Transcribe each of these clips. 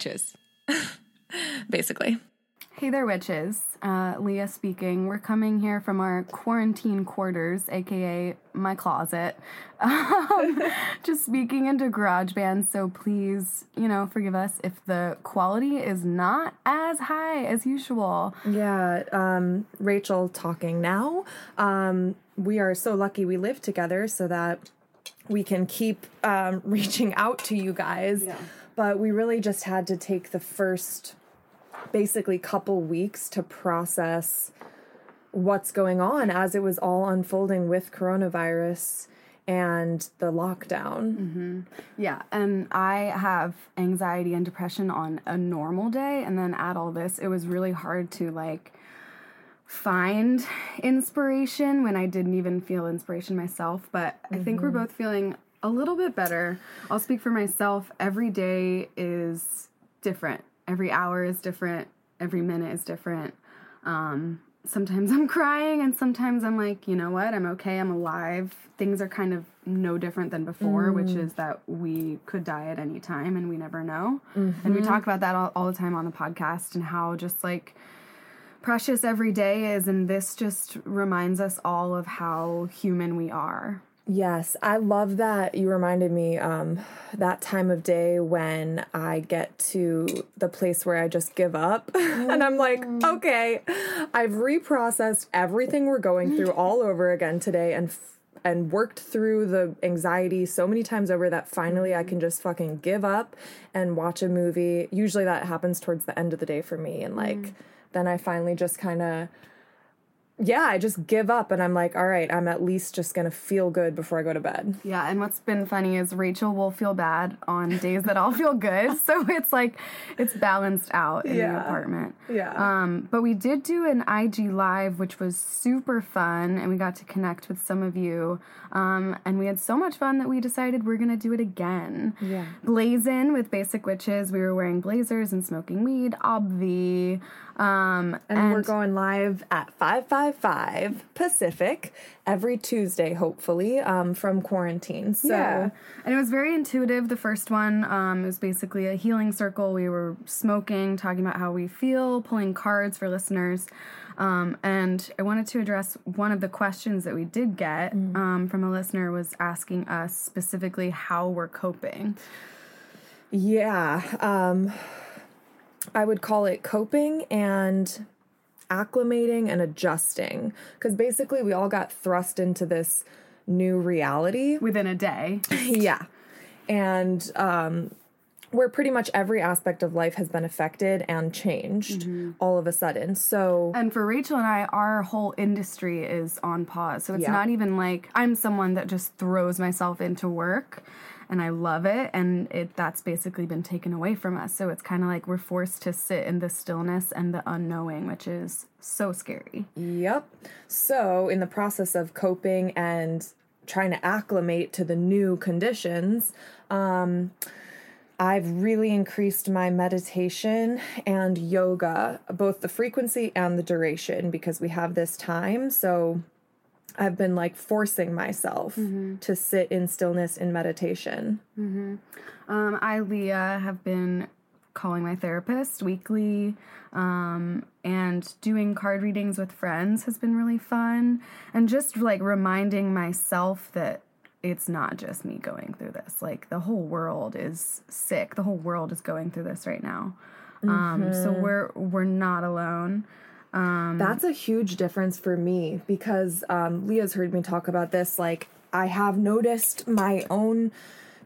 witches, basically. Hey there, witches. Uh, Leah speaking. We're coming here from our quarantine quarters, aka my closet. Um, just speaking into GarageBand, so please, you know, forgive us if the quality is not as high as usual. Yeah, um, Rachel talking now. Um, we are so lucky we live together so that we can keep um, reaching out to you guys. Yeah. But we really just had to take the first basically couple weeks to process what's going on as it was all unfolding with coronavirus and the lockdown. Mm-hmm. Yeah, and I have anxiety and depression on a normal day, and then add all this, it was really hard to like find inspiration when I didn't even feel inspiration myself. But I think we're mm-hmm. both feeling a little bit better. I'll speak for myself. Every day is different, every hour is different, every minute is different. Um, sometimes I'm crying, and sometimes I'm like, you know what, I'm okay, I'm alive. Things are kind of no different than before, which is that we could die at any time and we never know. And we talk about that all, all the time on the podcast and how just like precious every day is, and this just reminds us all of how human we are. Yes, I love that you reminded me um, that time of day when I get to the place where I just give up. and I'm like, okay, I've reprocessed everything we're going through all over again today and f- and worked through the anxiety so many times over that finally I can just fucking give up and watch a movie. Usually that happens towards the end of the day for me and like then I finally just kind of yeah, I just give up and I'm like, all right, I'm at least just gonna feel good before I go to bed. Yeah, and what's been funny is Rachel will feel bad on days that I'll feel good. So it's like it's balanced out in the apartment. Yeah. Um, but we did do an IG live, which was super fun, and we got to connect with some of you. Um, and we had so much fun that we decided we're gonna do it again. Yeah. Blazing with Basic Witches. We were wearing blazers and smoking weed, obvi. Um, And, we're going live at 555 Pacific every Tuesday, hopefully, um, from quarantine. So Yeah. And it was very intuitive. The first one um, it was basically a healing circle. We were smoking, talking about how we feel, pulling cards for listeners. Um, and I wanted to address one of the questions that we did get um, from a listener was asking us specifically how we're coping. yeah, um, I would call it coping and acclimating and adjusting. Because basically, we all got thrust into this new reality. Within a day. Yeah. And um, where pretty much every aspect of life has been affected and changed all of a sudden. So, And for Rachel and I, our whole industry is on pause. So it's Yeah. not even like I'm someone that just throws myself into work and I love it and it that's basically been taken away from us. So it's kind of like we're forced to sit in the stillness and the unknowing, which is so scary. Yep. So, in the process of coping and trying to acclimate to the new conditions, um, I've really increased my meditation and yoga, both the frequency and the duration, because we have this time. So, I've been like forcing myself to sit in stillness in meditation. Um, I, Leah, have been calling my therapist weekly, um, and doing card readings with friends has been really fun. And just like reminding myself that it's not just me going through this. Like the whole world is sick. The whole world is going through this right now. Um, so we're we're not alone. Um, that's a huge difference for me because um, Leah's heard me talk about this. Like, I have noticed my own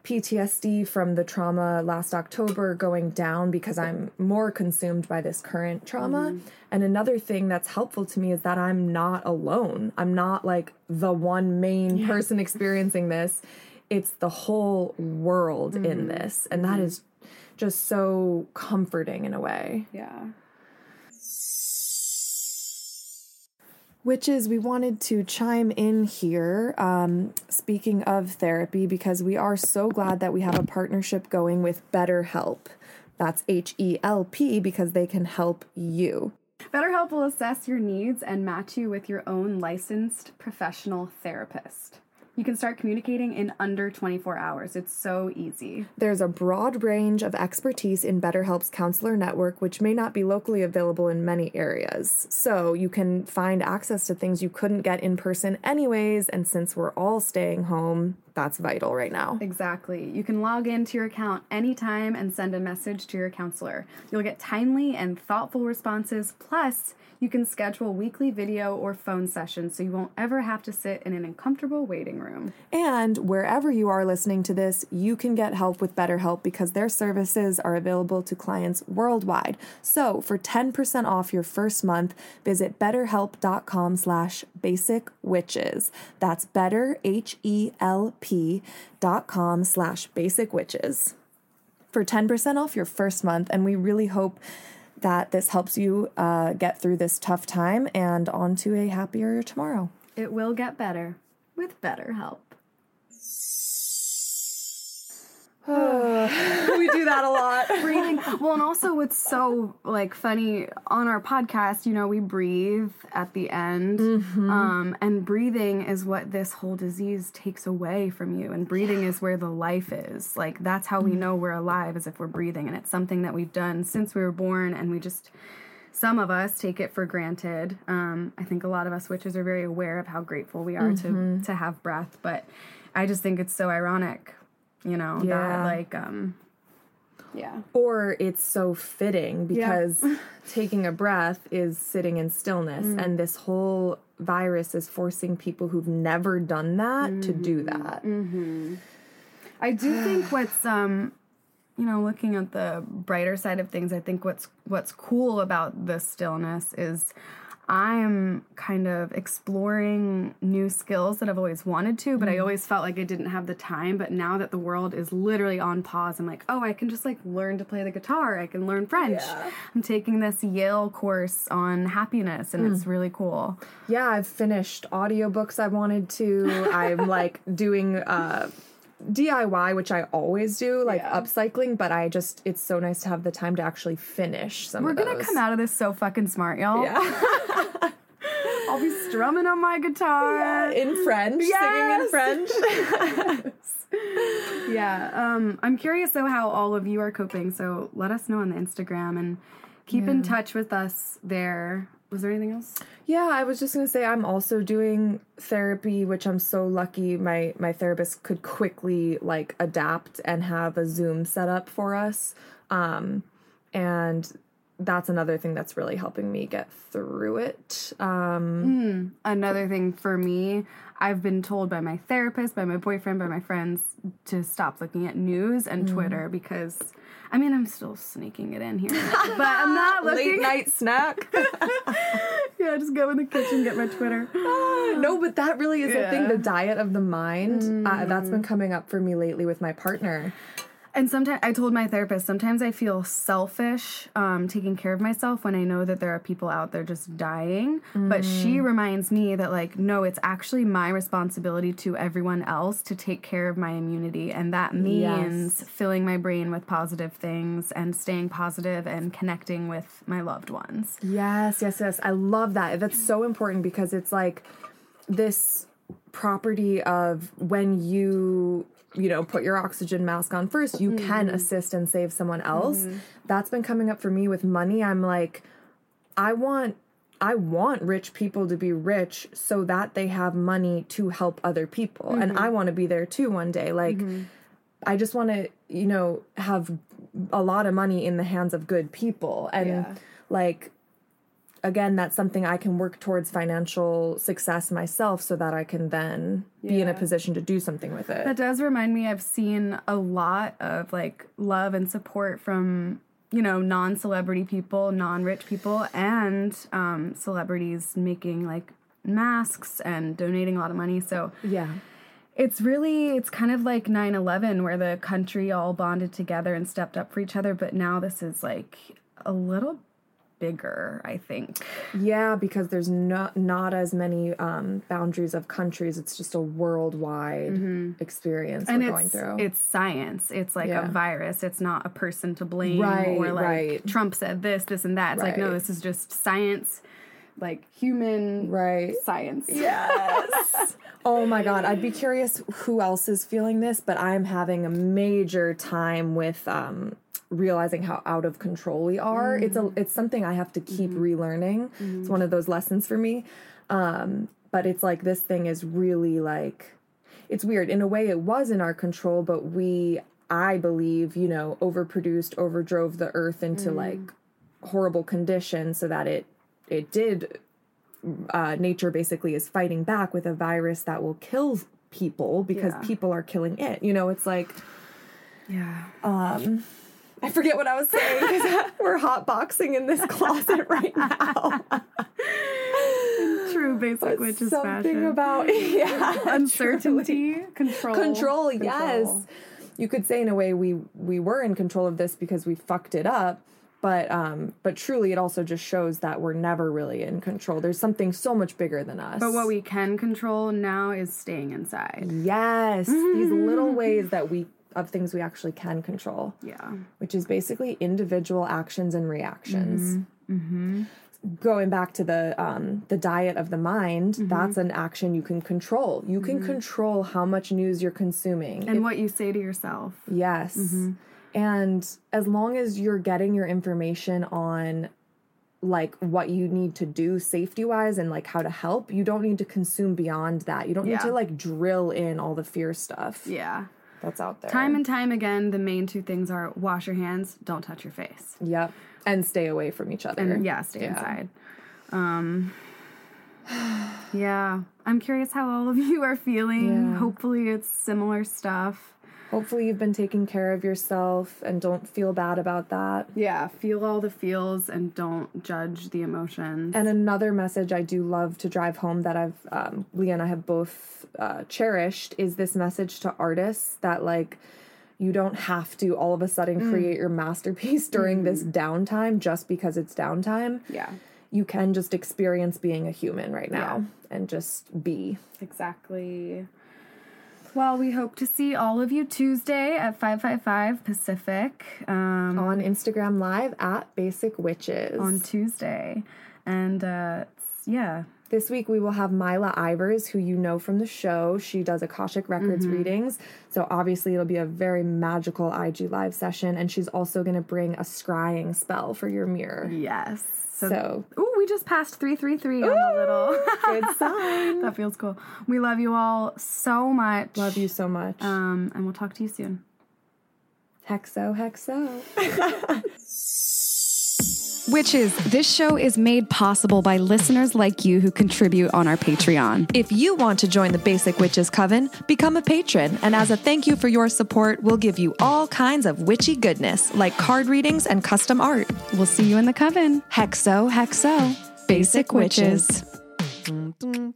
PTSD from the trauma last October going down because I'm more consumed by this current trauma. Mm-hmm. And another thing that's helpful to me is that I'm not alone. I'm not like the one main person experiencing this. It's the whole world in mm-hmm. this. And that mm-hmm. is just so comforting in a way. Yeah. Which is, we wanted to chime in here, um, speaking of therapy, because we are so glad that we have a partnership going with BetterHelp. That's H E L P because they can help you. BetterHelp will assess your needs and match you with your own licensed professional therapist. You can start communicating in under 24 hours. It's so easy. There's a broad range of expertise in BetterHelp's counselor network, which may not be locally available in many areas. So you can find access to things you couldn't get in person, anyways. And since we're all staying home, that's vital right now. Exactly. You can log into your account anytime and send a message to your counselor. You'll get timely and thoughtful responses. Plus, you can schedule weekly video or phone sessions so you won't ever have to sit in an uncomfortable waiting room. And wherever you are listening to this, you can get help with BetterHelp because their services are available to clients worldwide. So for 10% off your first month, visit betterhelp.com slash basic witches. That's better, H-E-L-P dot com slash basic witches. For 10% off your first month, and we really hope that this helps you uh, get through this tough time and onto a happier tomorrow. It will get better with BetterHelp. we do that a lot. breathing. Well and also what's so like funny on our podcast you know we breathe at the end um, and breathing is what this whole disease takes away from you and breathing is where the life is. Like that's how we know we're alive is if we're breathing and it's something that we've done since we were born and we just some of us take it for granted. Um, i think a lot of us witches are very aware of how grateful we are to to have breath but i just think it's so ironic you know Yeah. that like um yeah. Or it's so fitting because taking a breath is sitting in stillness, and this whole virus is forcing people who've never done that to do that. I do think what's um you know looking at the brighter side of things I think what's what's cool about the stillness is I'm kind of exploring new skills that I've always wanted to, but I always felt like I didn't have the time. But now that the world is literally on pause, I'm like, oh, I can just like learn to play the guitar. I can learn French. I'm taking this Yale course on happiness, and it's really cool. Yeah, I've finished audiobooks I wanted to. I'm like doing uh DIY, which I always do, like Yeah. upcycling, but I just it's so nice to have the time to actually finish some We're gonna come out of this so fucking smart, y'all. Yeah. I'll be strumming on my guitar. in French, singing in French. Yeah. Um, I'm curious though how all of you are coping. So let us know on the Instagram and keep in touch with us there. Was there anything else? Yeah, I was just gonna say I'm also doing therapy, which I'm so lucky my my therapist could quickly like adapt and have a Zoom set up for us, um, and that's another thing that's really helping me get through it. Um, Another thing for me, I've been told by my therapist, by my boyfriend, by my friends to stop looking at news and Twitter because I mean I'm still sneaking it in here. but I'm not looking late night snack. Yeah, just go in the kitchen, get my Twitter. no, but that really is a thing. The diet of the mind. Uh, that's been coming up for me lately with my partner. And sometimes I told my therapist, sometimes I feel selfish um, taking care of myself when I know that there are people out there just dying. But she reminds me that, like, no, it's actually my responsibility to everyone else to take care of my immunity. And that means Yes. filling my brain with positive things and staying positive and connecting with my loved ones. Yes, yes, yes. I love that. That's so important because it's like this property of when you you know put your oxygen mask on first you can mm-hmm. assist and save someone else. Mm-hmm. That's been coming up for me with money. I'm like i want i want rich people to be rich so that they have money to help other people. And mm-hmm. i want to be there too one day. Like i just want to you know have a lot of money in the hands of good people. And Yeah. like again that's something i can work towards financial success myself so that i can then be in a position to do something with it That does remind me, I've seen a lot of like love and support from, you know, non celebrity people, non rich people, and um, celebrities making like masks and donating a lot of money. So yeah it's really, it's kind of like 9 11 where the country all bonded together and stepped up for each other. But now this is like a little bigger, I think. yeah because there's not not as many um boundaries of countries it's just a worldwide experience and we're going it's through it's science. It's like Yeah. a virus. It's not a person to blame Right, or like right. Trump said this, this, and that. It's like no, this is just science like human Right. science. Yes. oh my god, I'd be curious who else is feeling this, but I'm having a major time with um realizing how out of control we are. It's a mm-hmm. it's something I have to keep mm-hmm. relearning. It's mm-hmm. one of those lessons for me. Um but it's like this thing is really like it's weird. In a way it was in our control, but we I believe, you know, overproduced, overdrove the earth into mm. like horrible conditions so that it it did uh, nature basically is fighting back with a virus that will kill people because Yeah. people are killing it. You know, it's like Yeah. Um, I forget what I was saying because we're hot boxing in this closet right now. True basic witch is Something fashion. about yeah, Uncertainty, control. control, yes. You could say in a way we we were in control of this because we fucked it up. But um, but truly, it also just shows that we're never really in control. There's something so much bigger than us. But what we can control now is staying inside. Yes, these little ways that we of things we actually can control, Yeah. which is basically individual actions and reactions. Mm-hmm. Mm-hmm. Going back to the um, the diet of the mind, mm-hmm. that's an action you can control. You can control how much news you're consuming. And what you say to yourself. Yes. And as long as you're getting your information on like what you need to do safety wise and like how to help, you don't need to consume beyond that. You don't Yeah. need to like drill in all the fear stuff Yeah. That's out there. Time and time again, the main two things are wash your hands, don't touch your face. Yep. And stay away from each other. And yeah, stay inside. Um Yeah. I'm curious how all of you are feeling. Yeah. Hopefully it's similar stuff. Hopefully you've been taking care of yourself and don't feel bad about that. Yeah, feel all the feels and don't judge the emotions. And another message I do love to drive home that I've, um, Leah and I have both uh, cherished is this message to artists that, like, you don't have to all of a sudden create your masterpiece during this downtime just because it's downtime. yeah. You can just experience being a human right now and just be. Exactly. Well, we hope to see all of you Tuesday at 555 Pacific um, On Instagram Live at Basic Witches. on Tuesday. And uh, yeah, This week we will have Mila Ivers, who you know from the show. She does Akashic Records readings. So obviously it'll be a very magical IG live session. And she's also going to bring a scrying spell for your mirror. yes. So, So ooh, we just passed 333 on the little. good sign. that feels cool. We love you all so much. Love you so much. Um, and we'll talk to you soon. hexo, hexo. Witches, this show is made possible by listeners like you who contribute on our Patreon. If you want to join the Basic Witches Coven, become a patron, and as a thank you for your support, we'll give you all kinds of witchy goodness like card readings and custom art. We'll see you in the coven. Hexo, hexo. Basic Witches. Basic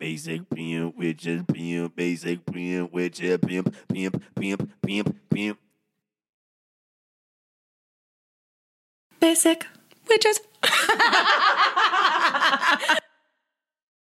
Basic pimp, witches, pimp, basic pimp, witches, pimp, pimp, pimp, pimp, pimp. Basic witches.